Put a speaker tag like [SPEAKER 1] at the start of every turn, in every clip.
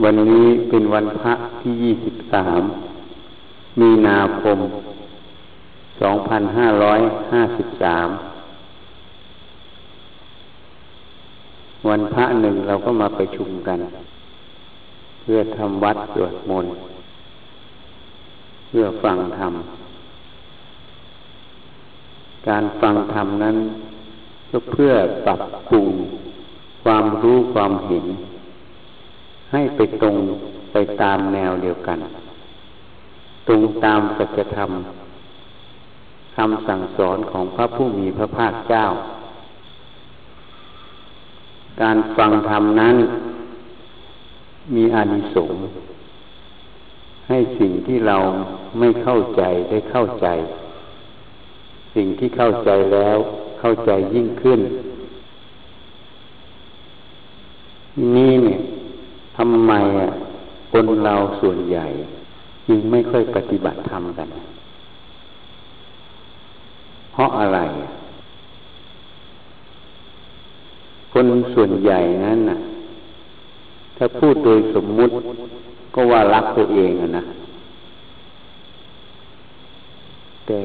[SPEAKER 1] วันนี้เป็นวันพระที่ยี่สิบสาม มีนาคม สองพันห้าร้อยห้าสิบสาม วันพระหนึ่งเราก็มาประชุมกัน เพื่อทำวัดสวดมนต์เพื่อฟังธรรม การฟังธรรมนั้น ก็เพื่อปรับปรุงความรู้ความเห็น ให้ไปตรงไปตามแนวเดียวกัน ตรงตามสัจธรรมคำสั่งสอนของพระผู้มีพระภาคเจ้า การฟังธรรมนั้น มีอานิสงส์ให้สิ่งที่เราไม่เข้าใจได้เข้าใจ สิ่งที่เข้าใจแล้วเข้าใจยิ่งขึ้น นี่เนี่ย ทำไมอะคนเราส่วนใหญ่จึงไม่ค่อยปฏิบัติธรรมกัน เพราะอะไร คนส่วนใหญ่นั้นน่ะ ถ้าพูดโดยสมมุติก็ว่ารักตัวเองอะนะแต่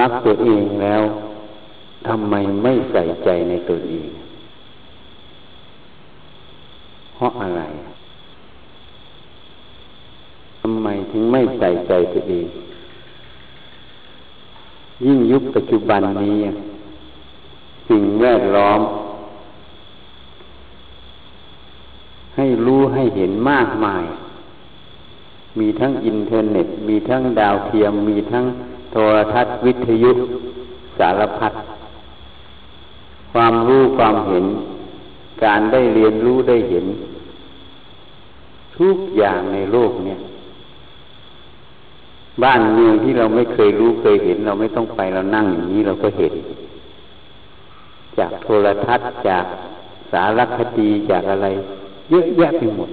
[SPEAKER 1] รักตัวเองแล้วทำไมไม่ใส่ใจในตัวเอง เพราะอะไรทำไมถึงไม่ใส่ใจตัวเอง ยิ่งยุคปัจจุบันนี้ สิ่งแวดล้อม ให้รู้ให้เห็นมากมาย มีทั้งอินเทอร์เน็ต มีทั้งดาวเทียม มีทั้งโทรทัศน์วิทยุสารพัดความรู้ความเห็น การได้เรียนรู้ได้เห็น ทุกอย่างในโลกเนี่ย บ้านเมืองที่เราไม่เคยรู้เคยเห็น เราไม่ต้องไปเรานั่งอย่างนี้เราก็เห็น จากโทรทัศน์จากสารคดีจากอะไรเยอะแยะไปหมด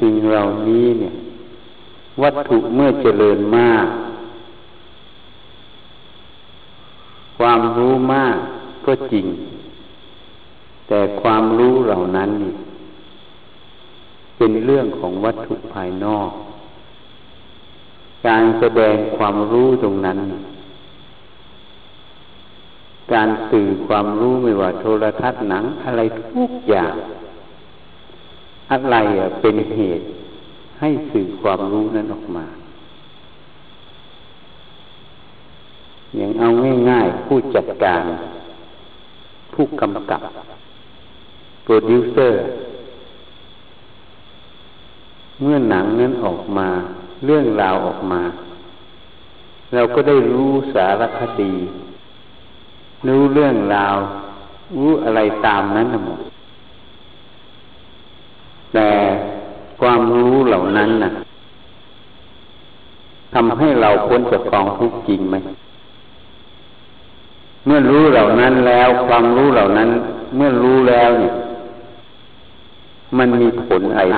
[SPEAKER 1] สิ่งเหล่านี้เนี่ย วัตถุเมื่อเจริญมาก ความรู้มาก ก็จริง แต่ความรู้เหล่านั้นนี่เป็นเรื่องของวัตถุภายนอก การแสดงความรู้ตรงนั้น การสื่อความรู้ไม่ว่าโทรทัศน์หนังอะไรทุกอย่าง อะไรเป็นเหตุให้สื่อความรู้นั้นออกมา อย่างเอาง่ายๆผู้จัดการ ผู้กำกับ โปรดิวเซอร์ เมื่อหนังนั้นออกมา เรื่องราวออกมา เราก็ได้รู้สารคดี รู้เรื่องราว รู้อะไรตามนั้นหมด แต่ความรู้เหล่านั้นน่ะทำให้เราพ้นจากกองทุกข์จริงไหม เมื่อรู้เหล่านั้นแล้วความรู้เหล่านั้น เมื่อรู้แล้วเนี่ยมันมีผลอะไร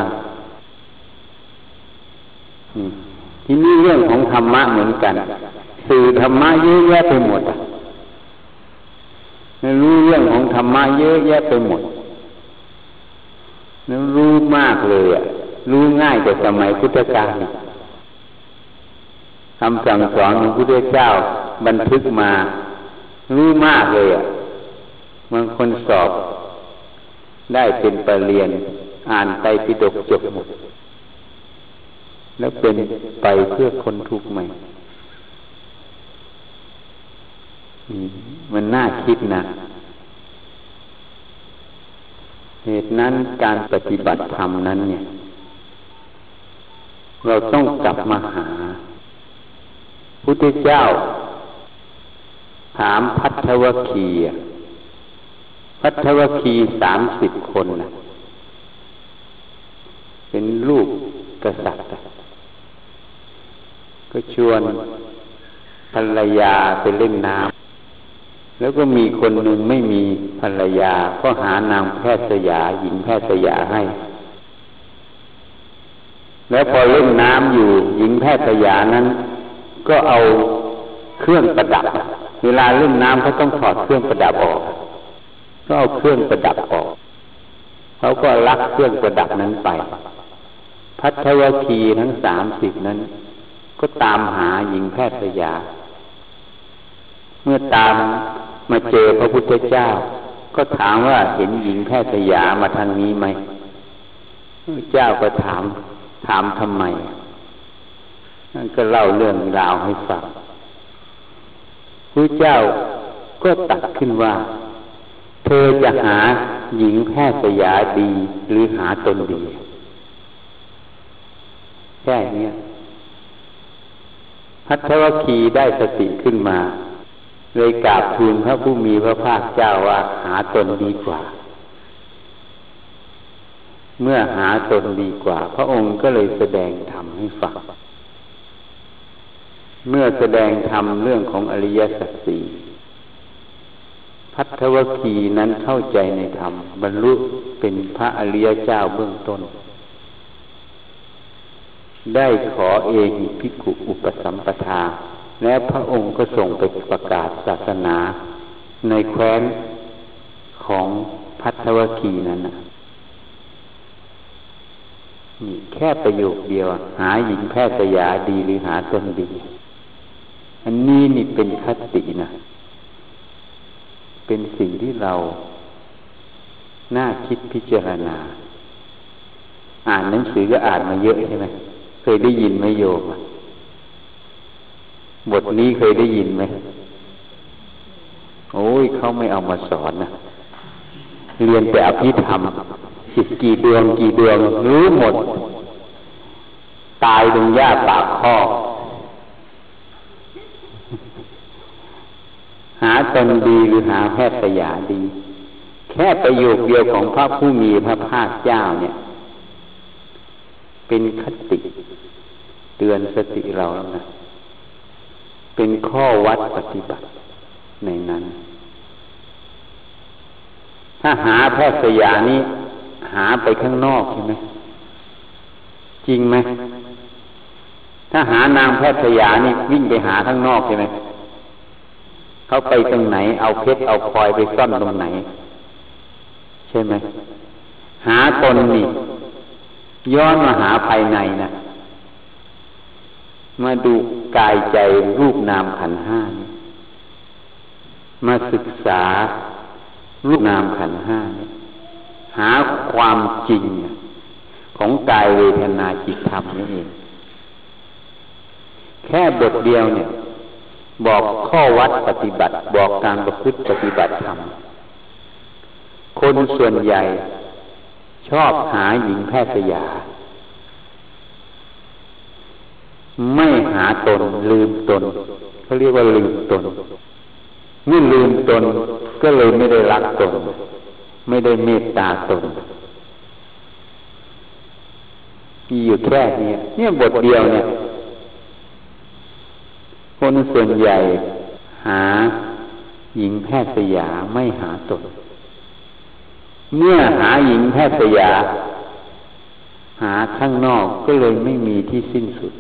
[SPEAKER 1] ที่นี่เรื่องของธรรมะเหมือนกันสื่อธรรมะเยอะแยะไปหมดรู้เรื่องของธรรมะเยอะแยะไปหมดนั้นรู้มากเลยอะ รู้ง่ายกว่าสมัยพุทธกาลคำสั่งสอนของพระพุทธเจ้าบันทึกมา รู้มากเลยอะบางคนสอบได้เป็นปรริญญาอ่านไปปิดกจบหมด แล้วเป็นไปเพื่อคนทุกข์ไหมมันน่าคิดนะเหตุนั้นการปฏิบัติธรรมนั้นเนี่ย เราต้องกลับมาหาพุทธเจ้า ถามพัทวคีพัทวคีสามสิบคนนะเป็นลูกกษัตริย์ ก็ชวนภรรยาไปเล่นน้ำแล้วก็มีคนหนึ่งไม่มีภรรยา ก็หานางแพทย์สยาหญิงแพทย์สยาให้ แล้วพอเล่นน้ำอยู่ หญิงแพทย์สยานั้น ก็เอาเครื่องประดับ เวลาเล่นน้ำเขาต้องถอดเครื่องประดับออกก็เอาเครื่องประดับออกเขาก็ลักเครื่องประดับนั้นไป พัทวคีทั้งสามสิบนั้น ก็ตามหาหญิงแพทย์สยาเมื่อตามมาเจอพระพุทธเจ้า ก็ถามว่าเห็นหญิงแพทย์สยามาทางนี้ไหมเจ้าก็ถามถามทำไมนั่นก็เล่าเรื่องราวให้ฟัง พระเจ้าก็ตัดขึ้นว่า เธอจะหาหญิงแพทย์สยาดีหรือหาตนดีแค่นี้พัทวคีได้สติขึ้นมา เลยกราบทูลพระผู้มีพระภาคเจ้าว่าหาตนดีกว่า เมื่อหาตนดีกว่า พระองค์ก็เลยแสดงธรรมให้ฟัง เมื่อแสดงธรรมเรื่องของอริยสัจสี่พัทธวคีนั้นเข้าใจในธรรม บรรลุเป็นพระอริยเจ้าเบื้องต้น ได้ขอเอหิภิกขุอุปสัมปทา และพระองค์ก็ส่งไปประกาศศาสนาในแคว้นของพัทธวคีนั้นนี่แค่ประโยคเดียว หาหญิงแพทย์ยาดีหรือหาตนดี อันนี้นี่เป็นคตินะ เป็นสิ่งที่เราน่าคิดพิจารณา อ่านหนังสือก็อ่านมาเยอะใช่ไหมเคยได้ยินไหมโยมบทนี้เคยได้ยินไหมโอ้ยเขาไม่เอามาสอนนะเรียนแต่อภิธรรมสิบกี่ดวงกี่ดวงรู้หมด ตายตรงหญ้าปากข้อ หาตนดีหรือหาแพทย์สยาดี แค่ประโยคเดียวของพระผู้มีพระภาคเจ้าเนี่ย เป็นคติ เตือนสติเราแล้วนะ เป็นข้อวัดปฏิบัติในนั้น ถ้าหาแพทย์สยานี้ หาไปข้างนอกใช่ไหมจริงไหมถ้าหานางแพทย์สยานี่วิ่งไปหาข้างนอกใช่ไหม เขาไปตรงไหน เอาเพชรเอาพลอยไปซ่อนตรงไหน ใช่ไหมหาตนนี่ย้อนมาหาภายในนะมาดูกายใจรูปนามขันห้ามาศึกษารูปนามขันห้าหาความจริงของกายเวทนาจิตธรรมนี่เองแค่บทเดียวเนี่ย บอกข้อวัดปฏิบัติ บอกการประพฤติปฏิบัติธรรมคนส่วนใหญ่ชอบหาหญิงแพทย์ยา ไม่หาตนลืมตนเขาเรียกว่าลืมตนเมื่อลืมตนก็เลยไม่ได้รักตน ไม่ได้เมตตาตนมีอยู่แค่นี้เนี่ยบทเดียวเนี่ย คนส่วนใหญ่หาหญิงแพทย์สยาไม่หาตน เมื่อหาหญิงแพทย์สยา หาข้างนอกก็เลยไม่มีที่สิ้นสุด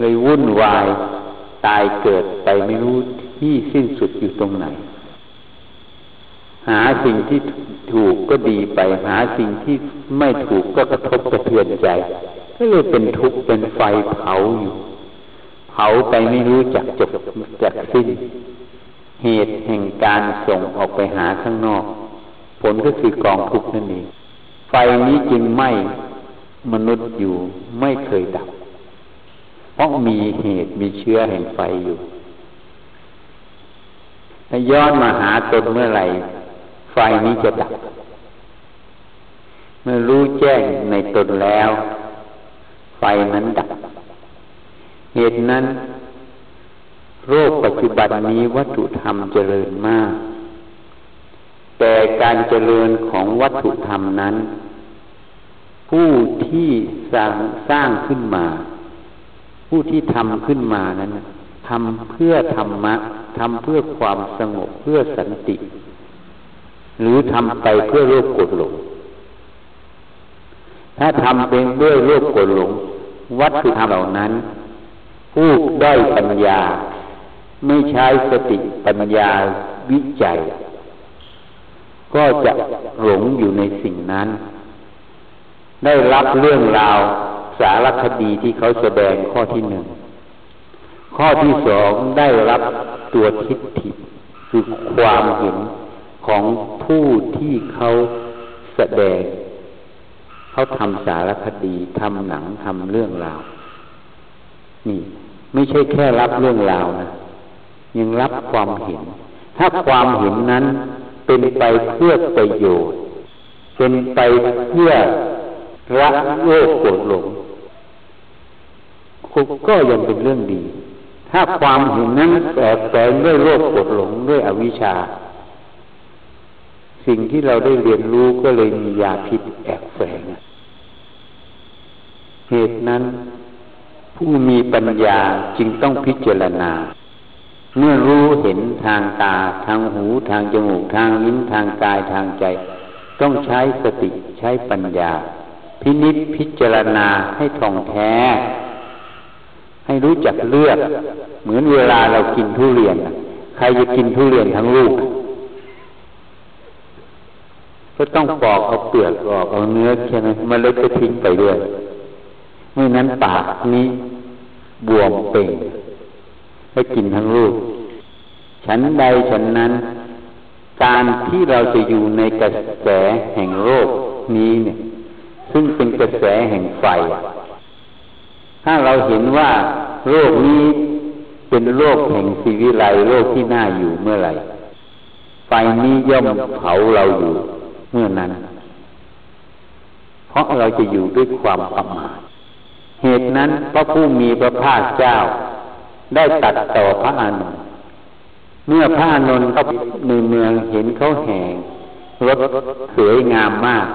[SPEAKER 1] เลยวุ่นวายตายเกิดไปไม่รู้ที่สิ้นสุดอยู่ตรงไหน หาสิ่งที่ถูกก็ดีไป หาสิ่งที่ไม่ถูกก็กระทบกระเทือนใจ ก็เลยเป็นทุกข์เป็นไฟเผาอยู่าไปไม่รู้จักจบจักสิ้น เหตุแห่งการส่งออกไปหาข้างนอก ผลก็คือกองทุกข์นั่นเองไฟนี้จึงไหม้มนุษย์อยู่ไม่เคยดับ เพราะมีเหตุมีเชื้อแห่งไฟอยู่ถ้าย้อนมาหาตนเมื่อไหร่ ไฟนี้จะดับ เมื่อรู้แจ้งในตนแล้ว ไฟนั้นดับ เหตุนั้น โรคปัจจุบันนี้วัตถุธรรมเจริญมาก แต่การเจริญของวัตถุธรรมนั้น ผู้ที่สร้างสร้างขึ้นมา ผู้ที่ทำขึ้นมานั้นทำเพื่อธรรมะทำเพื่อความสงบเพื่อสันติ หรือทำไปเพื่อโลกกดหลง ถ้าทำเป็นด้วยโลกกดหลง วัตถุธรรมเหล่านั้น ผู้ได้ปัญญา ไม่ใช้สติปัญญาวิจัย ก็จะหลงอยู่ในสิ่งนั้น ได้รับเรื่องราวสารคดีที่เขาแสดงข้อที่หนึ่ง ข้อที่สองได้รับตัวทิฏฐิคือความเห็นของผู้ที่เขาแสดง เขาทำสารคดีทำหนังทำเรื่องราว นี่ ไม่ใช่แค่รับเรื่องราวนะยังรับความเห็น ถ้าความเห็นนั้นเป็นไปเพื่อประโยชน์ เป็นไปเพื่อรักโลกโกรธหลงก็ยังเป็นเรื่องดี ถ้าความเห็นนั้นแอบแฝงด้วยโลภโกรธหลงด้วยอวิชชา สิ่งที่เราได้เรียนรู้ก็เลยมียาพิษแอบแฝงเหตุนั้น ผู้มีปัญญาจึงต้องพิจารณา เมื่อรู้เห็นทางตา ทางหู ทางจมูก ทางลิ้น ทางกาย ทางใจ ต้องใช้สติ ใช้ปัญญา พินิจพิจารณาให้ท่องแท้ ให้รู้จักเลือก เหมือนเวลาเรากินทุเรียน ใครจะกินทุเรียนทั้งลูก ก็ต้องปอกเอาเปลือกออก เอาเนื้อใช่ไหมมันเล็ดก็ทิ้งไปด้วย ไม่นั้นปากนี้บวมเป่งให้กินทั้งลูกฉันใดฉันนั้น การที่เราจะอยู่ในกระแสแห่งโลกนี้เนี่ย ซึ่งเป็นกระแสแห่งไฟ ถ้าเราเห็นว่าโลกนี้เป็นโลกแห่งสีวิไลโลกที่น่าอยู่เมื่อไหร่ ไฟนี้ย่อมเผาเราอยู่เมื่อนั้น เพราะเราจะอยู่ด้วยความประมาท เหตุนั้นพระผู้มีพระภาคเจ้า ได้ตัดต่อพระอานนท์เมื่อพระอานนท์เข้าในเมืองเห็นเขาแห่งรถสวยงามมาก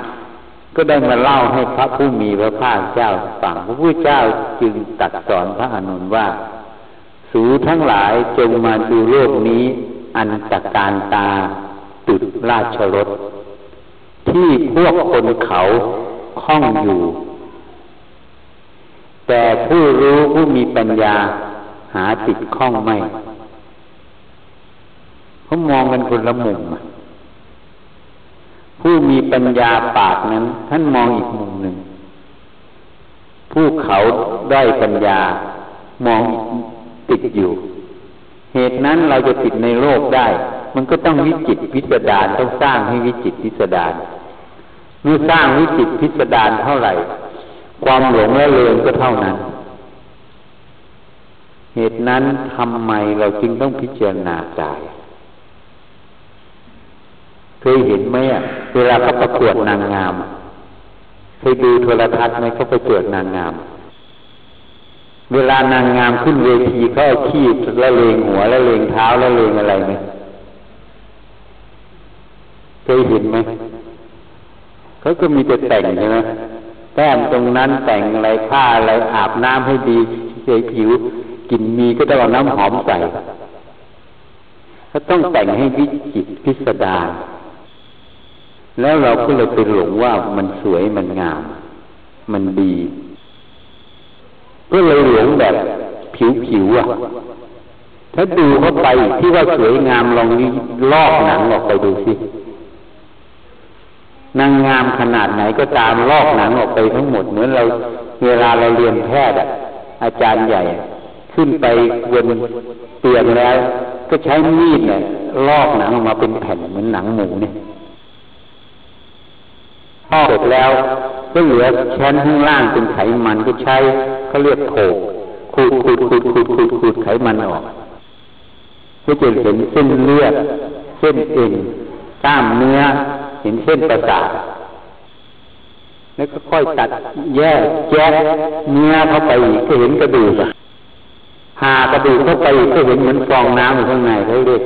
[SPEAKER 1] ก็ได้มาเล่าให้พระผู้มีพระภาคเจ้าฟังพระผู้เจ้าจึงตัดสอนพระอนุนว่า สูทั้งหลายจงมาดูโลกนี้ อันตะการตาตุดราชรถที่พวกคนเขาคล้องอยู่ แต่ผู้รู้ผู้มีปัญญาหาติดข้องไม่เขามองกันคนละมุมผู้มีปัญญาปากนั้น ท่านมองอีกมุมหนึ่ง ผู้เขาได้ปัญญามองติดอยู่ เหตุนั้นเราจะติดในโลกได้ มันก็ต้องวิจิตพิสดารต้องสร้างให้วิจิตพิสดารเมื่อสร้างวิจิตพิสดารเท่าไหร่ ความหลงและเลือนก็เท่านั้น เหตุนั้นทำไมเราจึงต้องพิจารณากายเคยเห็นไหมอะเวลาเขาประกวดนางงามเคยดูโทรทัศน์ไหมเขาประกวดนางงาม เวลานางงามขึ้นเวทีเขาเอาขี้ละเลงหัวละเลงเท้าละเลงอะไรไหมเคยเห็นไหมเขาก็มีแต่แต่งใช่ไหม แต้มตรงนั้นแต่งอะไรผ้าอะไรอาบน้ำให้ดีเฉยผิวกลิ่นมีก็ต้องเอาน้ำหอมใส่เขาต้องแต่งให้วิจิตพิสดารแล้วเราก็เลยไปหลงว่ามันสวยมันงาม มันดีก็เลยหลงแบบผิวๆอะ ถ้าดูเข้าไปที่ว่าสวยงามลองลอกหนังออกไปดูสิ นางงามขนาดไหนก็ตามลอกหนังออกไปทั้งหมดเหมือนเราเวลาเราเรียนแพทย์อาจารย์ใหญ่ ขึ้นไปบนเตียงแล้ว ก็ใช้มีดเนี่ยลอกหนังออกมาเป็นแผ่นเหมือนหนังหมูเนี่ยพอเสร็จแล้วก็เหลือชั้นข้างล่างเป็นไขมันก็ใช้เขาเรียกโถกขูดขูดขูดขูดขูดขูดไขมันออกก็จะเห็นเส้นเลือดเส้นเอ็นกล้ามเนื้อ เห็นเส้นประสาทแล้วก็ค่อยตัดแยกแยกเนื้อเข้าไปอีกก็เห็นกระดูกหากระดูกเข้าไปก็เห็นเหมือนฟองน้ำอยู่ข้างในเขาเรียก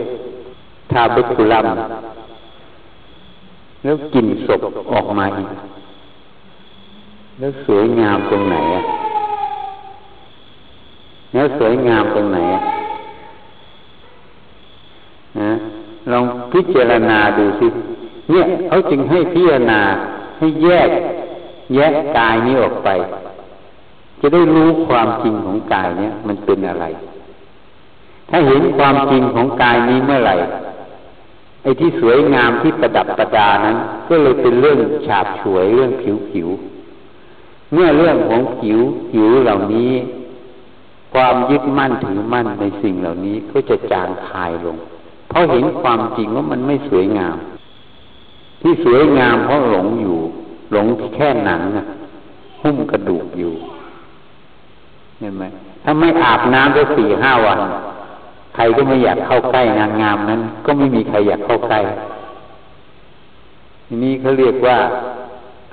[SPEAKER 1] ทาบุคุลัมแล้วกลิ่นศพออกมาอีกแล้วสวยงามตรงไหนอะแล้วสวยงามตรงไหนอะนะลองพิจารณาดูสิ เนี่ยเขาจึงให้พิจารณาให้แยก แยกกายนี้ออกไป จะได้รู้ความจริงของกายเนี้ยมันเป็นอะไร ถ้าเห็นความจริงของกายนี้เมื่อไหร่ไอ้ที่สวยงามที่ประดับประดานั้น ก็เลยเป็นเรื่องฉาบฉวยเรื่องผิวผิวเมื่อเรื่องของผิวผิวเหล่านี้ ความยึดมั่นถือมั่นในสิ่งเหล่านี้ก็จะจางคายลง เพราะเห็นความจริงว่ามันไม่สวยงาม ที่สวยงามเพราะหลงอยู่ หลงแค่หนังนะหุ้มกระดูกอยู่เห็นไหมถ้าไม่อาบน้ำได้สี่ห้าวันใครก็ไม่อยากเข้าใกล้นางงามนั้น ก็ไม่มีใครอยากเข้าใกล้ทีนี้เขาเรียกว่า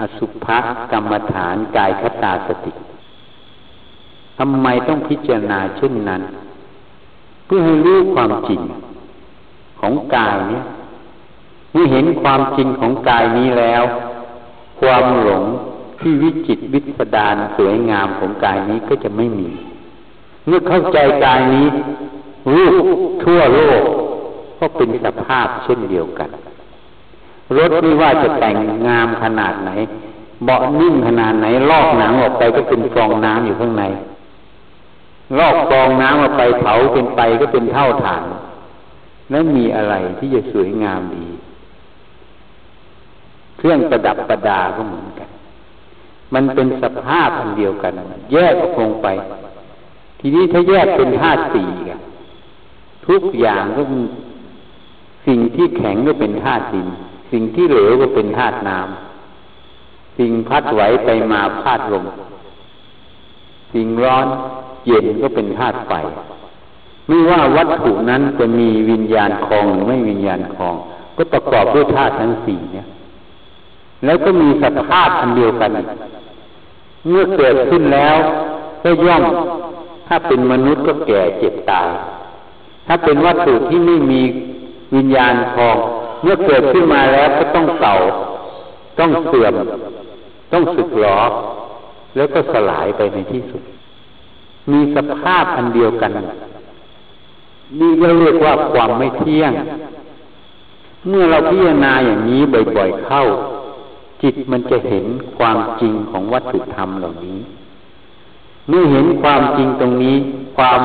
[SPEAKER 1] อสุภกรรมฐานกายคตาสติทำไมต้องพิจารณาเช่นนั้น เพื่อให้รู้ความจริงของกายเนี้เมื่อเห็นความจริงของกายนี้แล้ว ความหลงที่วิจิตวิสดารสวยงามของกายนี้ก็จะไม่มี เมื่อเข้าใจกายนี้รูปทั่วโลกก็เป็นสภาพเช่นเดียวกันรถไม่ว่าจะแต่งงามขนาดไหน เบาะนิ่มขนาดไหน ลอกหนังออกไปก็เป็นฟองน้ำอยู่ข้างใน ลอกฟองน้ำออกไปเผาเป็นไปก็เป็นเท่าฐาน แล้วมีอะไรที่จะสวยงามดี เครื่องประดับประดาก็เหมือนกัน มันเป็นสภาพอันเดียวกัน แยกลงไป ทีนี้ถ้าแยกเป็นธาตุสี่กันทุกอย่างก็สิ่งที่แข็งก็เป็นธาตุดิน สิ่งที่เหลวก็เป็นธาตุน้ำสิ่งพัดไหวไปมาพาดลมสิ่งร้อนเย็นก็เป็นธาตุไฟไม่ว่าวัตถุนั้นจะมีวิญญาณคลองหรือไม่วิญญาณคลอง ก็ประกอบด้วยธาตุทั้งสี่เนี่ย แล้วก็มีสภาพอันเดียวกัน เมื่อเกิดขึ้นแล้วก็ย่อม ถ้าเป็นมนุษย์ก็แก่เจ็บตาย ถ้าเป็นวัตถุที่ไม่มีวิญญาณทอง เมื่อเกิดขึ้นมาแล้วก็ต้องเก่า ต้องเสื่อม ต้องสึกหรอ แล้วก็สลายไปในที่สุด มีสภาพอันเดียวกัน นี่ก็เรียกว่าความไม่เที่ยง เมื่อเราพิจารณาอย่างนี้บ่อยๆเข้า จิตมันจะเห็นความจริงของวัตถุธรรมเหล่านี้ เมื่อเห็นความจริงตรงนี้ ความ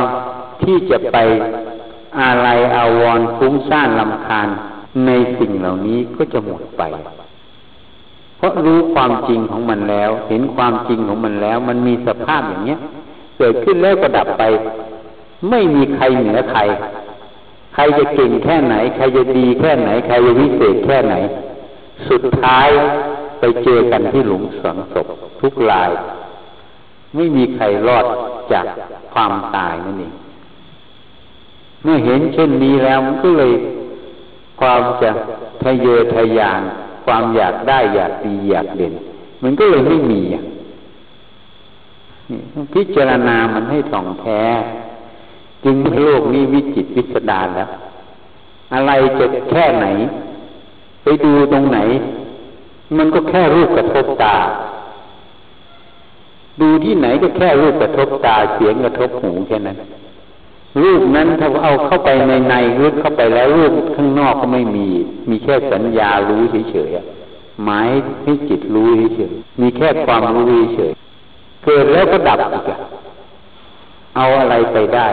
[SPEAKER 1] ที่จะไปอะไรอาวรฟุ้งซ่านลำคาญในสิ่งเหล่านี้ก็จะหมดไป เพราะรู้ความจริงของมันแล้ว เห็นความจริงของมันแล้ว มันมีสภาพอย่างเนี้ย เกิดขึ้นแล้วก็ดับไป ไม่มีใครเหนือใคร ใครจะเก่งแค่ไหน ใครจะดีแค่ไหน ใครจะวิเศษแค่ไหน สุดท้าย ไปเจอกันที่หลุมฝังศพทุกลาย ไม่มีใครรอดจากความตายนั่นเองเมื่อเห็นเช่นนี้แล้วมันก็เลยความจะทะเยอทะยานความอยากได้อยากดีอยากเด่น มันก็เลยไม่มีอ่พิจารณามันให้ถ่องแท้ จึงโลกนี้วิจิตวิสดารแล้ว อะไรจะแค่ไหน ไปดูตรงไหน มันก็แค่รูปกระทบตา ดูที่ไหนก็แค่รูปกระทบตา เสียงกระทบหูแค่นั้น รูปนั้นถ้าเอาเข้าไปในในรูปเข้าไปแล้วรูปข้างนอกก็ไม่มี มีแค่สัญญารู้เฉยๆหมายให้จิตรู้เฉยๆมีแค่ความรู้เฉยเกิดแล้วก็ดับอีกเอาอะไรไปได้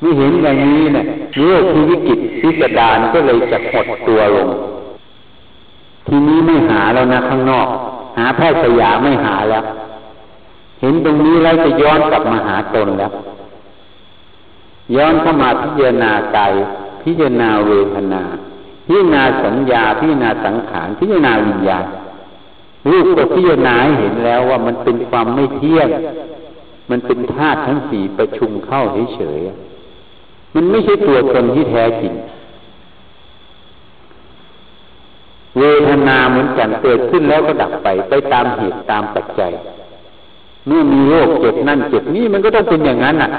[SPEAKER 1] ไม่เห็นอย่างนี้เนะี่ยโลกที่วิกฤตพิสดารก็เลยจะหดตัวลง ทีนี้ไม่หาแล้วนะข้างนอก หาแพทย์สยามไม่หาแล้ว เห็นตรงนี้แล้วจะย้อนกลับมาหาตนแล้ว ย้อนเข้ามาพิจารณากายพิจารณาเวทนา พิจารณาสัญญา พิจารณาสังขาร พิจารณาวิญญาณรูปก็พิจารณาเห็นแล้วว่ามันเป็นความไม่เที่ยง มันเป็นธาตุทั้งสี่ประชุมเข้าเฉยๆมันไม่ใช่ตัวตนที่แท้จริง เวทนาเหมือนกันเกิดขึ้นแล้วก็ดับไปไปตามเหตุตามปัจจัยเมื่อมีโรคเจ็บนั่นเจ็บนี่มันก็ต้องเป็นอย่างนั้นอะ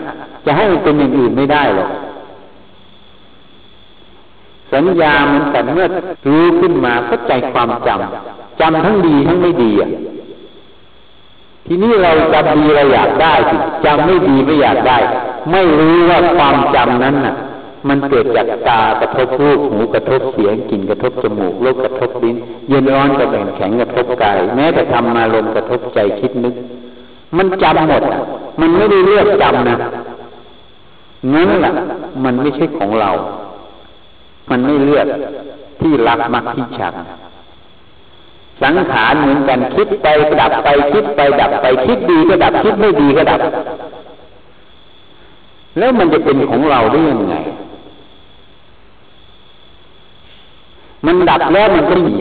[SPEAKER 1] จะให้มันเป็นอย่างอื่นไม่ได้หรอกสัญญามือนกันเมื่อรู้ขึ้นมาก็ใจความจำจำทั้งดีทั้งไม่ดีอะทีนี้เราจำดีเราอยากได้สิจำไม่ดีไม่อยากได้ ไม่รู้ว่าความจำนั้นน่ะ มันเกิดจากตากระทบรูปหูกระทบเสียงกลิ่นกระทบจมูกโลกกระทบลิ้นเย็นร้อนกระแบ่งแข็งกระทบกายแม้แต่ทำมาลมกระทบใจคิดนึก มันจำหมดอะมันไม่ได้เลือกจำนะนั่นแหละมันไม่ใช่ของเรา มันไม่เลือกที่รักมักที่ชังสังขารเหมือนกันคิดไปดับไปคิดไปดับไปคิดดีก็ดับคิดไม่ดีก็ดับ แล้วมันจะเป็นของเราได้ยังไง มันดับแล้วมันก็มี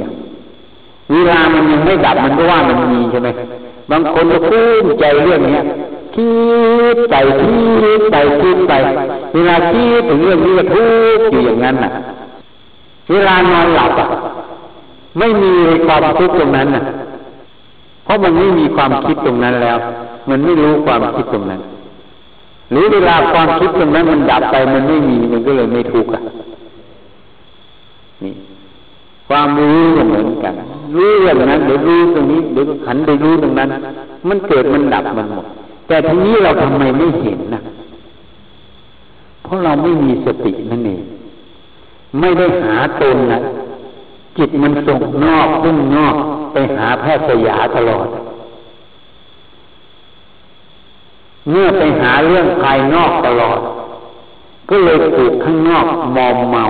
[SPEAKER 1] เวลามันยังไม่ดับมันก็ว่ามันมีใช่ไหมบางคนก็พูดใจเรื่องเนี้ยคิดไปคิดไปคิดไป เวลาคิดถึงเรื่องนี้ก็ทุกข์อยู่อย่างนั้นน่ะ เวลานอนหลับอะไม่มีความทุกข์ตรงนั้นน่ะ เพราะมันไม่มีความคิดตรงนั้นแล้ว มันไม่รู้ความคิดตรงนั้น หรือเวลาความคิดตรงนั้นมันดับไปมันไม่มีมันก็เลยไม่ทุกข์อะนี่ ความรู้เหมือนกัน รู้อย่างนั้นเดี๋ยวรู้ตรงนี้เดี๋ยวขันไปรู้ตรงนั้น มันเกิดมันดับมันหมด แต่ทีนี้เราทำไมไม่เห็นนะเพราะเราไม่มีสตินั่นเองไม่ได้หาตนนะจิตมันส่งนอกพุ่งนอกไปหาแพทย์สยาตลอด เมื่อไปหาเรื่องภายนอกตลอด ก็เลยถูกข้างนอกมอมเมา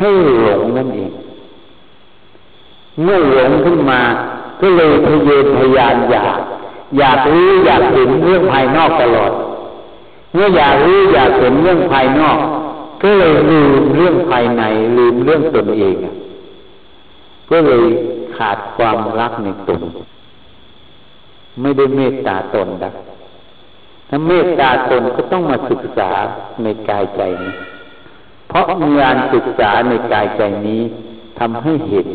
[SPEAKER 1] ให้หลงนั่นเอง เมื่อหลงขึ้นมา ก็เลยพยพยายามอยาก อยากรู้อยากเห็นเรื่องภายนอกตลอด เมื่ออยากรู้อยากเห็นเรื่องภายนอก ก็เลยลืมเรื่องภายในลืมเรื่องตนเอง ก็เลยขาดความรักในตน ไม่ได้เมตตาตนนะถ้าเมตตาตนก็ต้องมาศึกษาในกายใจนี้ เพราะงานศึกษาในกายใจนี้ทำให้เห็น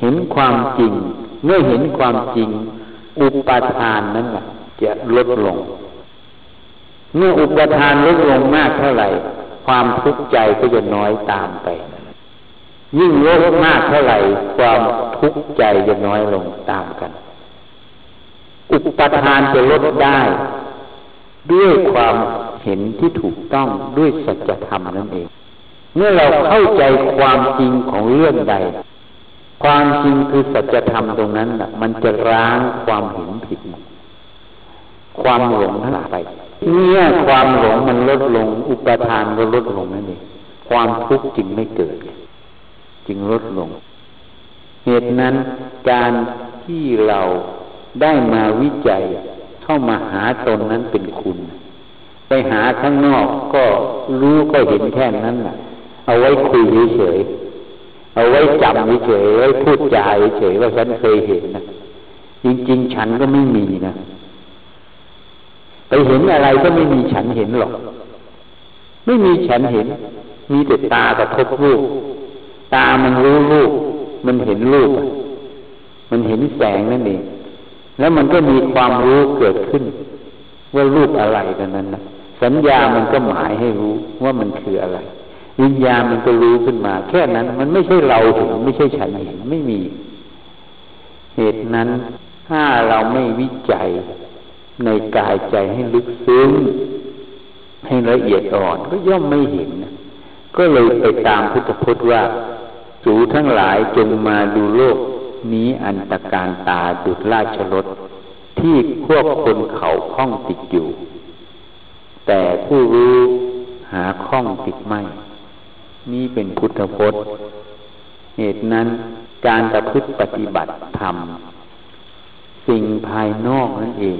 [SPEAKER 1] เห็นความจริง เมื่อเห็นความจริง อุปทานนั้นจะลดลง เมื่ออุปทานลดลงมากเท่าไหร่ ความทุกข์ใจก็จะน้อยตามไป ยิ่งลดมากเท่าไหร่ ความทุกข์ใจจะน้อยลงตามกัน อุปทานจะลดได้ ด้วยความเห็นที่ถูกต้องด้วยสัจธรรมนั่นเอง เมื่อเราเข้าใจความจริงของเรื่องใด ความจริงคือสัจธรรมตรงนั้นมันจะร้างความเห็นผิด ความหลงทั้งหลายไปเนี่ยความหลงมันลดลง อุปทานก็ลดลงนั่นเองความทุกข์จึงไม่เกิด จึงลดลง เหตุนั้นการที่เราได้มาวิจัย เข้ามาหาตนนั้นเป็นคุณ ไปหาข้างนอกก็รู้ก็เห็นแค่นั้นแหละเอาไว้คุยเฉยเอาไว้จำเฉยไว้พูดจาเฉยว่าฉันเคยเห็นนะจริงๆ ฉันก็ไม่มีนะไปเห็นอะไรก็ไม่มีฉันเห็นหรอก ไม่มีฉันเห็น มีแต่ตากระทบรูปตามันรู้รูปมันเห็นรูปมันเห็นแสงนั่นเอง แล้วมันก็มีความรู้เกิดขึ้น ว่ารูปอะไรกันนั้นนะสัญญามันก็หมายให้รู้ว่ามันคืออะไร วิญญาณมันก็รู้ขึ้นมา แค่นั้นมันไม่ใช่เราเห็นไม่ใช่ฉันเห็นไม่มี เหตุนั้นถ้าเราไม่วิจัยในกายใจให้ลึกซึ้งให้ละเอียดอ่อนก็ย่อมไม่เห็น ก็เลยไปตามพุทธพจน์ว่า สูทั้งหลายจงมาดูโลก นี้อันตรการตาดุดราชรถที่พวกคนเขาคล้องติดอยู่ แต่ผู้รู้หาคล้องติดไม่ นี่เป็นพุทธพจน์ เหตุนั้นการประพฤติปฏิบัติธรรม สิ่งภายนอกนั่นเอง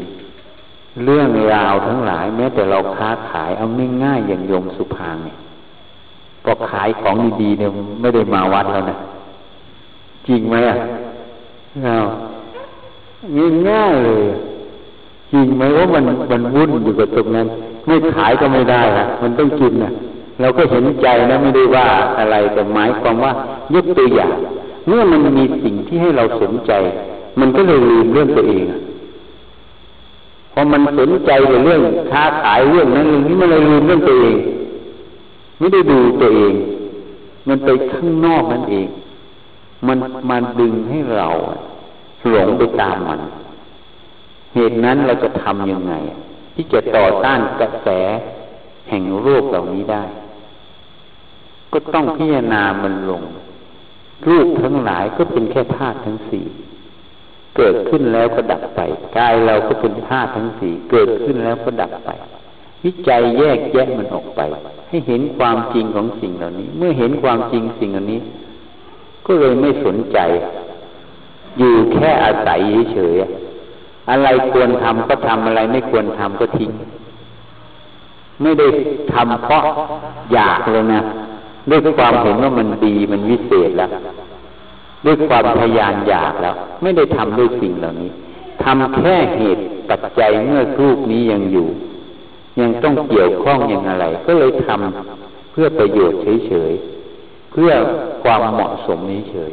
[SPEAKER 1] เรื่องราวทั้งหลายแม้แต่เราค้าขายเอาง่ายๆอย่างโยมสุภางเนี่ยพอขายของดีๆเนี่ยไม่ได้มาวัดแล้วนะจริงไหมอะ อาง่ายๆเลยจริงไหมว่ามันมันวุ่นอยู่กับตรงนั้น ไม่ขายก็ไม่ได้อะมันต้องกินนะเราก็เห็นใจนะไม่ได้ว่าอะไรแต่หมายความว่ายกตัวอย่างเมื่อมันมีสิ่งที่ให้เราสนใจ มันก็เลยลืมเรื่องตัวเองพอมันสนใจในเรื่องค้าขายเรื่องนั้นเรื่องนี้มันเลยลืมเรื่องตัวเอง ไม่ได้ดูตัวเอง มันไปข้างนอกนั่นเอง มันมันดึงให้เราหลงไปตามมัน เหตุนั้นเราจะทำยังไง ที่จะต่อต้านกระแสแห่งโรคเหล่านี้ได้ ก็ต้องพิจารณามันลง รูปทั้งหลายก็เป็นแค่ธาตุทั้งสี่เกิดขึ้นแล้วก็ดับไปกายเราก็เป็นธาตุทั้งสี่เกิดขึ้นแล้วก็ดับไป วิจัยแยกแยะมันออกไป ให้เห็นความจริงของสิ่งเหล่านี้ เมื่อเห็นความจริงสิ่งเหล่านี้ ก็เลยไม่สนใจ อยู่แค่อาศัยเฉยๆอะไรควรทำก็ทำอะไรไม่ควรทำก็ทิ้ง ไม่ได้ทำเพราะอยากเลยนะด้วยความเห็นว่ามันดีมันวิเศษแล้วด้วยความพยานอยากแล้ว ไม่ได้ทำด้วยสิ่งเหล่านี้ทำแค่เหตุปัจจัยเมื่อรูปนี้ยังอยู่ ยังต้องเกี่ยวข้องอย่างอะไร ก็เลยทำเพื่อประโยชน์เฉยๆ เพื่อความเหมาะสมนี้เฉย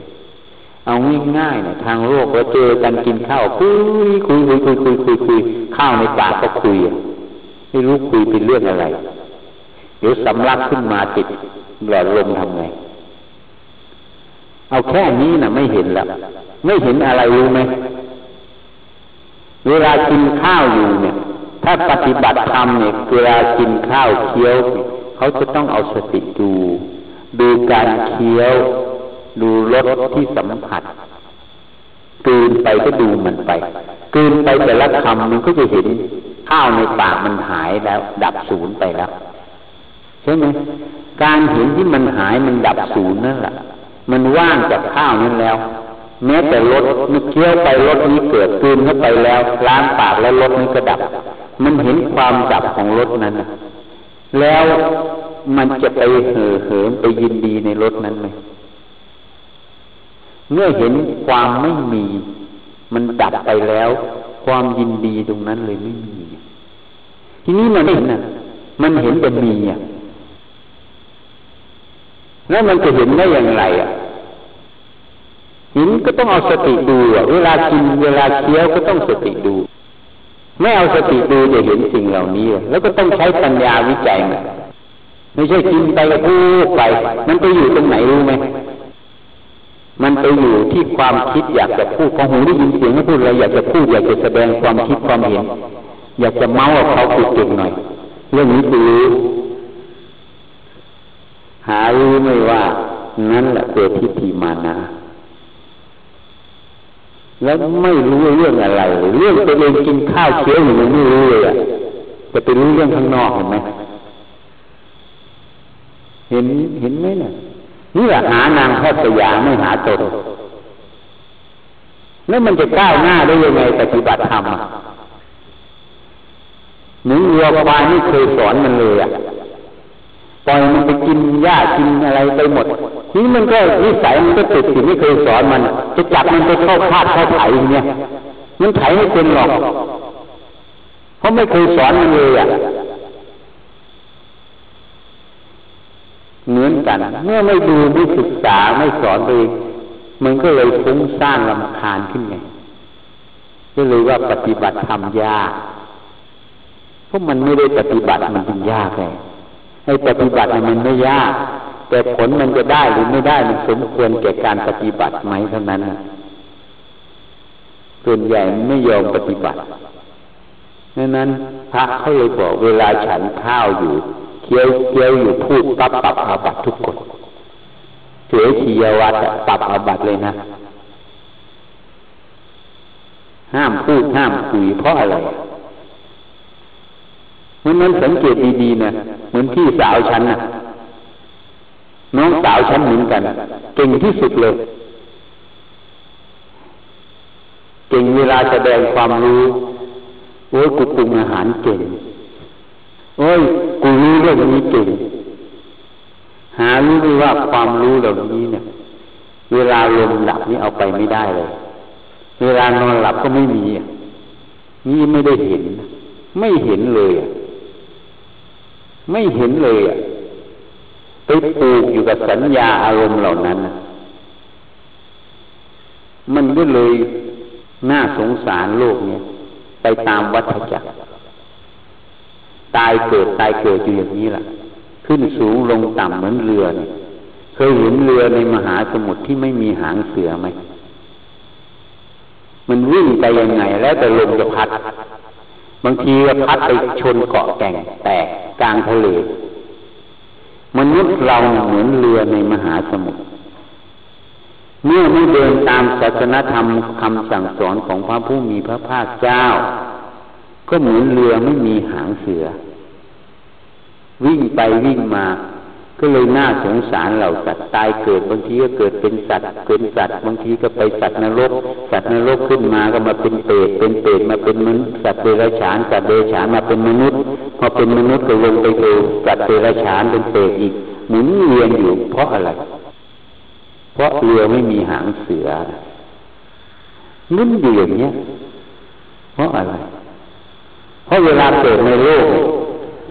[SPEAKER 1] เอาง่ายๆนะทางโลกเราเจอกันกินข้าวคุยคุยคุยคุยคุยคุยคุยข้าวในปากก็คุยไม่รู้คุยเป็นเรื่องอะไรเดี๋ยวสำลักขึ้นมาติดหลอดลมทำไงเอาแค่นี้นะไม่เห็นแล้วไม่เห็นอะไรรู้ไหมเวลากินข้าวอยู่เนี่ย ถ้าปฏิบัติธรรมเนี่ยเวลากินข้าวเคี้ยว เขาจะต้องเอาสติดู ดูการเคี้ยว ดูรสที่สัมผัสกืนไปก็ดูมันไปกืนไปแต่ละคำมันก็จะเห็นข้าวในปากมันหายแล้ว ดับศูนย์ไปแล้วใช่ไหมการเห็นที่มันหายมันดับศูนย์นั่นแหละมันว่างจากข้าวนั้นแล้ว แม้แต่รถมันเคี้ยวไปรถนี้เกิดคืนเข้าไปแล้วล้างปากแล้วรถนี้ก็ดับ มันเห็นความดับของรถนั้นแล้ว มันจะไปเห่อเหิมไปยินดีในรถนั้นไหมเมื่อเห็นความไม่มี มันดับไปแล้ว ความยินดีตรงนั้นเลยไม่มี ทีนี้มันเห็นน่ะมันเห็นแต่มีอะแล้วมันจะเห็นได้อย่างไรอะหินก็ต้องเอาสติดูอะเวลากินเวลาเคี้ยวก็ต้องสติดู ไม่เอาสติดูจะเห็นสิ่งเหล่านี้ แล้วก็ต้องใช้ปัญญาวิจัยมัน ไม่ใช่กินไปแล้วพูดไป มันไปอยู่ตรงไหนรู้ไหมมันไปอยู่ที่ความคิดอยากจะพูดของหูได้ยินเสียงไม่พูดอะไรอยากจะพูดอยากจะแสดงความคิดความเห็น อยากจะเมาส์เขาพูดเก่งหน่อย เรื่องนี้คือรู้หารู้ไม่ว่านั่นแหละเกิดทิฏฐิมานะ แล้วไม่รู้เรื่องอะไร เรื่องตัวเองกินข้าวเคี้ยวอยู่ไม่รู้เลยอะจะไปรู้เรื่องข้างนอกเห็นไหม เห็นเห็นไหมเนี่ยนี่แหละหานางแพทย์ยาไม่หาตนแล้วมันจะก้าวหน้าได้ยังไงปฏิบัติธรรมหนึ่งวัวควายไม่เคยสอนมันเลยอะปล่อยมันไปกินหญ้ากินอะไรไปหมดนี่มันก็นิสัยมันก็ติดสิ่งที่เคยสอนมัน จะจับมันไปเข้าคาดเข้าไถอย่างเงี้ยมันไถไม่เป็นหรอกเพราะไม่เคยสอนมันเลยอะ เหมือนกัน เมื่อไม่ดูไม่ศึกษาไม่สอนเลยมันก็เลยฟุ้งสร้างลำคาญขึ้นไงก็เลยว่าปฏิบัติทำยากเพราะมันไม่ได้ปฏิบัติมันจึงยากไงให้ปฏิบัติมันไม่ยาก แต่ผลมันจะได้หรือไม่ได้มันสมควรแก่การปฏิบัติไหมเท่านั้นส่วนใหญ่ไม่ยอมปฏิบัติดังนั้นพระเขาเลยบอกเวลาฉันข้าวอยู่ เคี้ยวเคี้ยวอยู่พูดปั๊บปับอาบัตทุกคนเสียทียวัตปับอาบัตเลยนะห้ามพูดห้ามคุยเพราะอะไรมันมันสังเกตดีๆนะเหมือนพี่สาวฉันนะน้องสาวฉันเหมือนกันเก่งที่สุดเลยเก่งเวลาแสดงความรู้โอ้ยกูปรุงอาหารเก่ง โอ้ย กูรู้เรื่องนี้เก่ง หารู้ด้วยว่าความรู้เหล่านี้เนี่ย เวลาลมหลับนี่เอาไปไม่ได้เลย เวลานอนหลับก็ไม่มีนี่ไม่ได้เห็น ไม่เห็นเลยไม่เห็นเลยอะไปปลูกอยู่กับสัญญาอารมณ์เหล่านั้นมันก็เลยน่าสงสารโลกเนี้ยไปตามวัฏจักร ตายเกิดตายเกิดอยู่อย่างนี้แหละขึ้นสูงลงต่ำเหมือนเรือเนี่ยเคยเห็นเรือในมหาสมุทรที่ไม่มีหางเสือไหมมันวิ่งไปยังไง แล้วแต่ลมจะพัด บางทีก็พัดไปชนเกาะแก่งแตกกลางทะเลมนุษย์เราเหมือนเรือในมหาสมุทรเมื่อไม่เดินตามศาสนธรรมคำสั่งสอนของพระผู้มีพระภาคเจ้า ก็เหมือนเรือไม่มีหางเสือ วิ่งไปวิ่งมา ก็เลยน่าสงสารเหล่าสัตว์ตายเกิดบางทีก็เกิดเป็นสัตว์เป็นสัตว์บางทีก็ไปสัตว์นรก สัตว์นรกขึ้นมาก็มาเป็นเปรตเป็นเปรตมาเป็นมนุษย์สัตว์เดรัจฉานสัตว์เดรัจฉานมาเป็นมนุษย์พอเป็นมนุษย์ก็ลงไปเจอสัตว์เดรัจฉานเป็นเปรตอีกหมุนเวียนอยู่เพราะอะไร เพราะเรือไม่มีหางเสือนุ่นอยู่อย่างเนี้ยเพราะอะไร ราะเวลาเกิดในโลก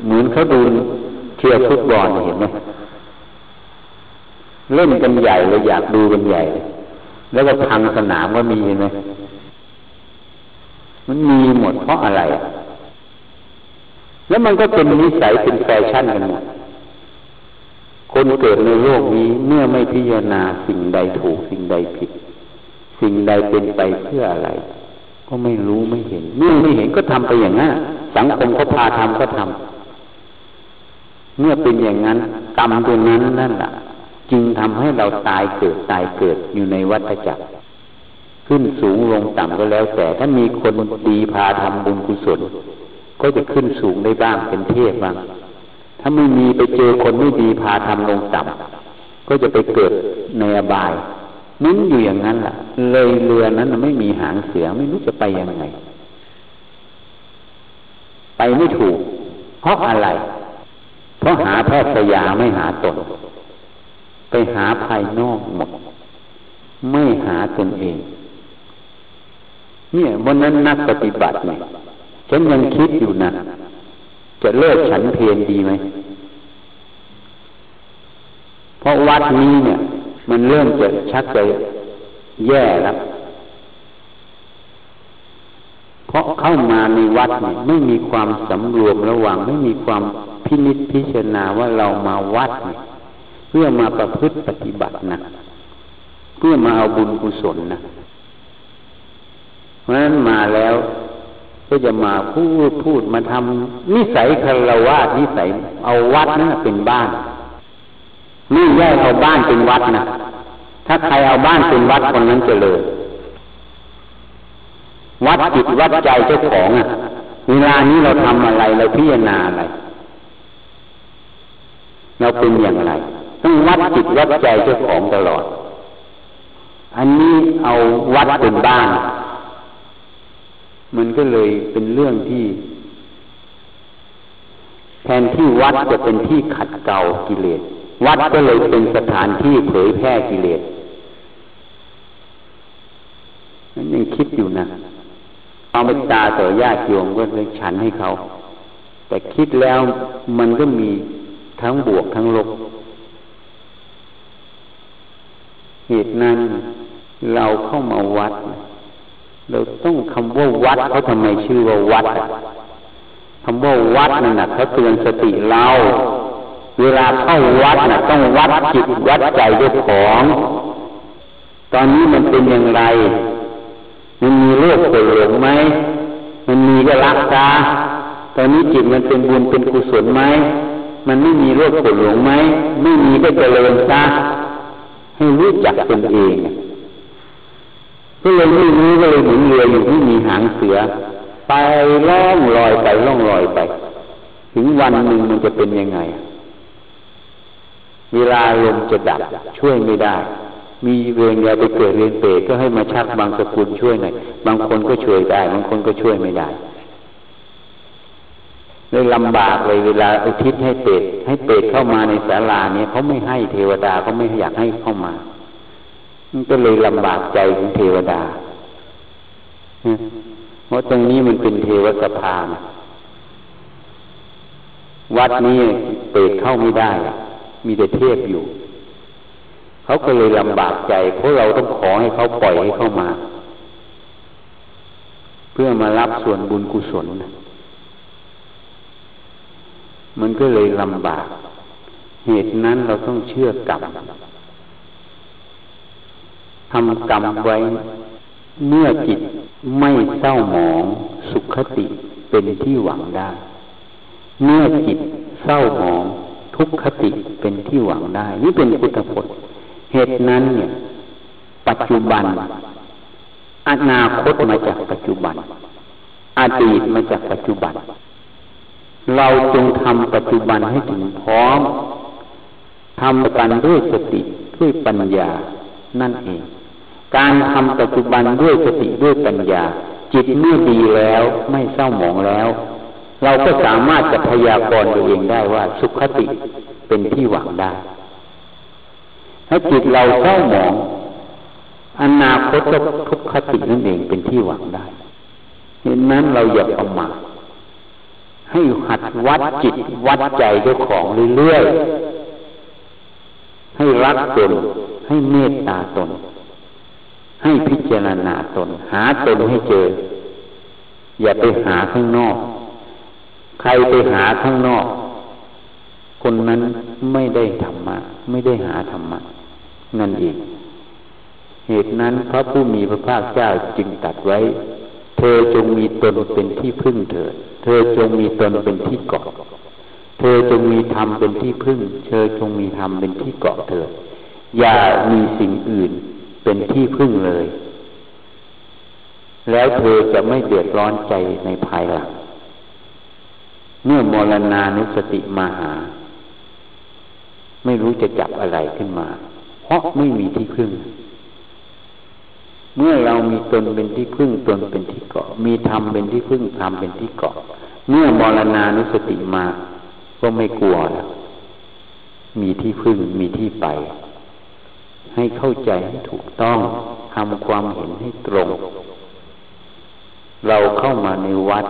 [SPEAKER 1] เหมือนเขาดูเชียร์ฟุตบอลเห็นไหมเล่นกันใหญ่เลยอยากดูกันใหญ่ แล้วก็พังสนามก็มีไหมมันมีหมดเพราะอะไร แล้วมันก็เป็นนิสัยเป็นแฟชั่นกันหมดคนเกิดในโลกนี้เมื่อไม่พิจารณาสิ่งใดถูกสิ่งใดผิด สิ่งใดเป็นไปเพื่ออะไร ก็ไม่รู้ไม่เห็นเมื่อไม่เห็นก็ทำไปอย่างนั้นสังคมเขาพาทำก็ทำเมื่อเป็นอย่างนั้นกรรมตัวนั้นนั่นแหละจึงทำให้เราตายเกิดตายเกิดอยู่ในวัฏจักร ขึ้นสูงลงต่ำก็แล้ว แต่ถ้ามีคนดีพาทำบุญกุศล ก็จะขึ้นสูงได้บ้างเป็นเทพบ้าง ถ้าไม่มีไปเจอคนไม่ดีพาทำลงต่ำก็จะไปเกิดในอบาย มุนอยู่อย่างนั้นล่ะ เลยเรือนั้นไม่มีหางเสือไม่รู้จะไปยังไง ไปไม่ถูก เพราะอะไร เพราะหาแพทย์ยาไม่หาตน ไปหาภายนอกหมด ไม่หาตนเอง เนี่ยวันนั้นนักปฏิบัติเนี่ยฉันยังคิดอยู่นะจะเลิกฉันเพลนดีไหมเพราะวัดนี้เนี่ย มันเริ่มจะชักจะแย่แล้วเพราะเข้ามาในวัดเนี่ยไม่มีความสำรวมระหว่างไม่มีความพินิจพิจารณาว่าเรามาวัดเนี่ยเพื่อมาประพฤติปฏิบัตินะเพื่อมาเอาบุญกุศลนะเพราะฉะนั้นมาแล้วก็จะมาพูดพูดมาทำนิสัยคารวะนิสัยเอาวัดนั่นเป็นบ้าน ไม่แยกเอาบ้านเป็นวัดนะถ้าใครเอาบ้านเป็นวัดคนนั้นจะเลยวัดจิตวัดใจเจ้าของอะเวลานี้เราทำอะไรเราพิจารณาอะไร เราเป็นอย่างไร ต้องวัดจิตวัดใจเจ้าของตลอด อันนี้เอาวัดเป็นบ้าน มันก็เลยเป็นเรื่องที่ แทนที่วัดจะเป็นที่ขัดเกลากิเลส วัดก็เลยเป็นสถานที่เผยแพร่กิเลสนั่นยังคิดอยู่นะเอาไปตาต่อญาติโยมก็เลยฉันให้เขา แต่คิดแล้วมันก็มีทั้งบวกทั้งลบเหตุนั้นเราเข้ามาวัด เราต้องคำว่าวัดเขาทำไมชื่อว่าวัดคำว่าวัดนั่นนะเขาเตือนสติเรา เวลาเข้าวัดน่ะต้องวัดจิตวัดใจด้วยของ ตอนนี้มันเป็นอย่างไร มันมีโรคปวดหลงไหม มันมีก็รักษาตอนนี้จิตมันเป็นบุญเป็นกุศลไหม มันไม่มีโรคปวดหลงไหม ไม่มีก็เจริญซะให้รู้จักตนเองก็เลยไม่รู้ก็เลยหมุนเรืออยู่ที่มีหางเสือ ไปล่องลอยไปล่องลอยไป ถึงวันหนึ่งมันจะเป็นยังไง เวลาลมจะดับช่วยไม่ได้ มีเวรยาไปเกิดเรียนเปรตก็ให้มาชักบางสกุลช่วยหน่อยบางคนก็ช่วยได้ บางคนก็ช่วยไม่ได้เลยลำบากเลยเวลาอุทิศให้เปรตให้เปรตเข้ามาในศาลาเนี่ยเขาไม่ให้เทวดาเขาไม่อยากให้เข้ามามันก็เลยลำบากใจของเทวดาเพราะตรงนี้มันเป็นเทวสภาวัดนี้เปิดเข้าไม่ได้ มีแต่เทพอยู่ เขาก็เลยลำบากใจเพราะเราต้องขอให้เขาปล่อยให้เข้ามา เพื่อมารับส่วนบุญกุศล มันก็เลยลำบาก เหตุนั้นเราต้องเชื่อกรรมทำกรรมไว้ เมื่อจิตไม่เศร้าหมอง สุขติเป็นที่หวังได้ เมื่อจิตเศร้าหมอง ทุกขติเป็นที่หวังได้ นี่เป็นพุทธพจน์เหตุนั้นเนี่ย ปัจจุบัน อนาคตมาจากปัจจุบัน อดีตมาจากปัจจุบัน เราจงทำปัจจุบันให้ถึงพร้อมทำกันด้วยสติด้วยปัญญานั่นเอง การทำปัจจุบันด้วยสติด้วยปัญญา จิตเมื่อดีแล้วไม่เศร้าหมองแล้ว เราก็สามารถจะพยากรณ์ตัวเองได้ว่า สุขติเป็นที่หวังได้ถ้าจิตเราเศร้าหมองอนาคตก็ทุกขตินั่นเองเป็นที่หวังได้เห็นนั้นเราอย่าประมาทให้หัดวัดจิตวัดใจเจ้าของเรื่อยๆให้รักตน ให้เมตตาตน ให้พิจารณาตน หาตนให้เจอ อย่าไปหาข้างนอก ใครไปหาข้างนอก คนนั้นไม่ได้ธรรมะ ไม่ได้หาธรรมะ นั่นเองเหตุนั้นพระผู้มีพระภาคเจ้าจึงตัดไว้ เธอจงมีตนเป็นที่พึ่งเถิด เธอจงมีตนเป็นที่เกาะ เธอจงมีธรรมเป็นที่พึ่ง เธอจงมีธรรมเป็นที่เกาะเถิด อย่ามีสิ่งอื่นเป็นที่พึ่งเลย แล้วเธอจะไม่เดือดร้อนใจในภายหลัง เมื่อมรณานุสติมาหา ไม่รู้จะจับอะไรขึ้นมา เพราะไม่มีที่พึ่ง เมื่อเรามีตนเป็นที่พึ่งตนเป็นที่เกาะ มีธรรมเป็นที่พึ่งธรรมเป็นที่เกาะ เมื่อมรณานุสติมา ก็ไม่กลัวแล้วมีที่พึ่งมีที่ไป ให้เข้าใจให้ถูกต้องทำความเห็นให้ตรง เราเข้ามาในวัด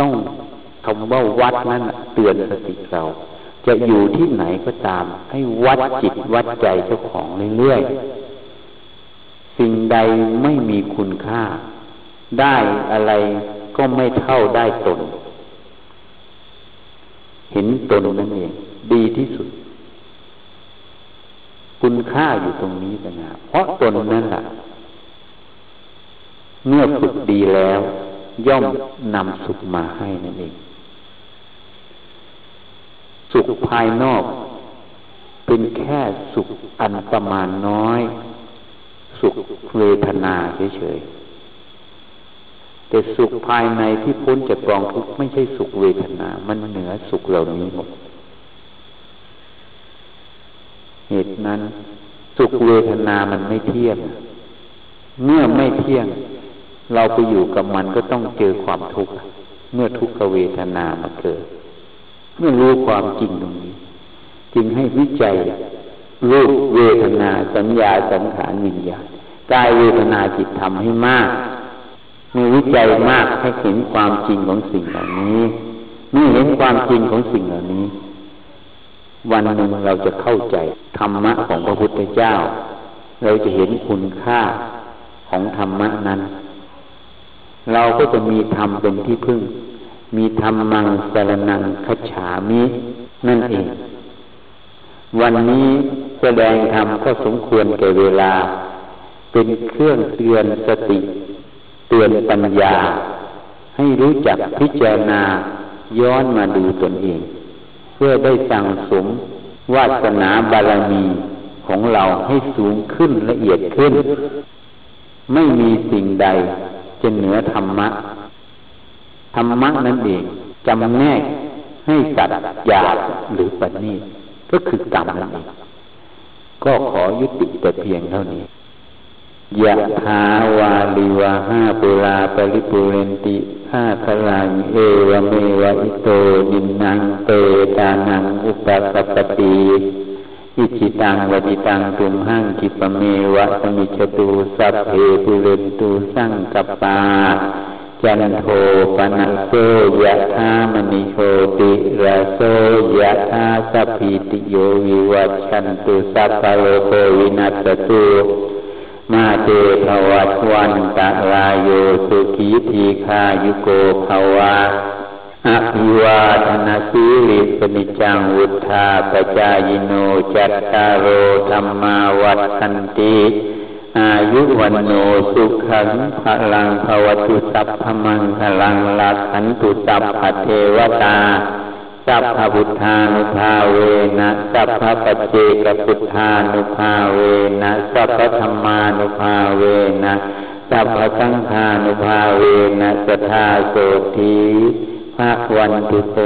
[SPEAKER 1] ต้อง คำว่าวัดนั้นเตือนสติเราจะอยู่ที่ไหนก็ตาม ให้วัดจิตวัดใจเจ้าของเรื่อยๆสิ่งใดไม่มีคุณค่า ได้อะไรก็ไม่เท่าได้ตน เห็นตนนั่นเองดีที่สุด คุณค่าอยู่ตรงนี้นะเพราะตนนั่นแหละเมื่อฝึกดีแล้ว ย่อมนำสุขมาให้นั่นเอง สุขภายนอก เป็นแค่สุขอันประมาณน้อย สุขเวทนาเฉยๆแต่สุขภายในที่พ้นจากกองทุกข์ไม่ใช่สุขเวทนา มันเหนือสุขเหล่านี้หมดเหตุนั้นสุขเวทนามันไม่เที่ยง เมื่อไม่เที่ยง เราไปอยู่กับมันก็ต้องเจอความทุกข์ เมื่อทุกขเวทนามาเกิด เมื่อรู้ความจริงตรงนี้ จึงให้วิจัยรูปเวทนาสัญญาสังขารวิญญาณกายเวทนาจิตทำให้มากมีวิจัยมากให้เห็นความจริงของสิ่งเหล่านี้เมื่อเห็นความจริงของสิ่งเหล่านี้ วันหนึ่งเราจะเข้าใจธรรมะของพระพุทธเจ้า เราจะเห็นคุณค่าของธรรมะนั้น เราก็จะมีธรรมเป็นที่พึ่ง มีธรรมังสารนังคัจฉามินั่นเอง วันนี้แสดงธรรมก็สมควรแก่เวลา เป็นเครื่องเตือนสติ เตือนปัญญา ให้รู้จักพิจารณาย้อนมาดูตนเอง เพื่อได้สั่งสมวาสนาบารมีของเราให้สูงขึ้นละเอียดขึ้น ไม่มีสิ่งใดจะเหนือธรรมะ ธรรมะนั่นเองจำแนกให้สัตว์หยาบหรือปณีก็คือกรรมนั่นเองก็ขอยุติแต่เพียงเท่านี้ยะถาวาลิวาห้าปุราปริปุเรนติห้าพลังเอวเมวะอิโตดินังเตตานังอุปสปติอิจิตังวดิตังตุมหังกิปเมวะสมิจตุสัพเพปุเรนตุสังกปา จันโทปนัสโซยะธามณิโชติระโสยะธาสัพพิติโยวิวัชชันตุสัพพโลโควินัสตุมาเตภวัตวันตะลายโยสุขีทีคายุโกภวาอภิวาทนาสีลิสนิจังวุธาปจายโนจัตตารโอธรรมาวัฏันติ อายุวันโนสุขังพลังภวตุสัพพมังพลังลักขันตุสัพพเทวตาสัพพพุทธานุภาเวนะสัพพปเจกพุทธานุภาเวนะสัพพธรรมานุภาเวนะสัพพสังฆานุภาเวนะสทาโสทีภภะวันตุเต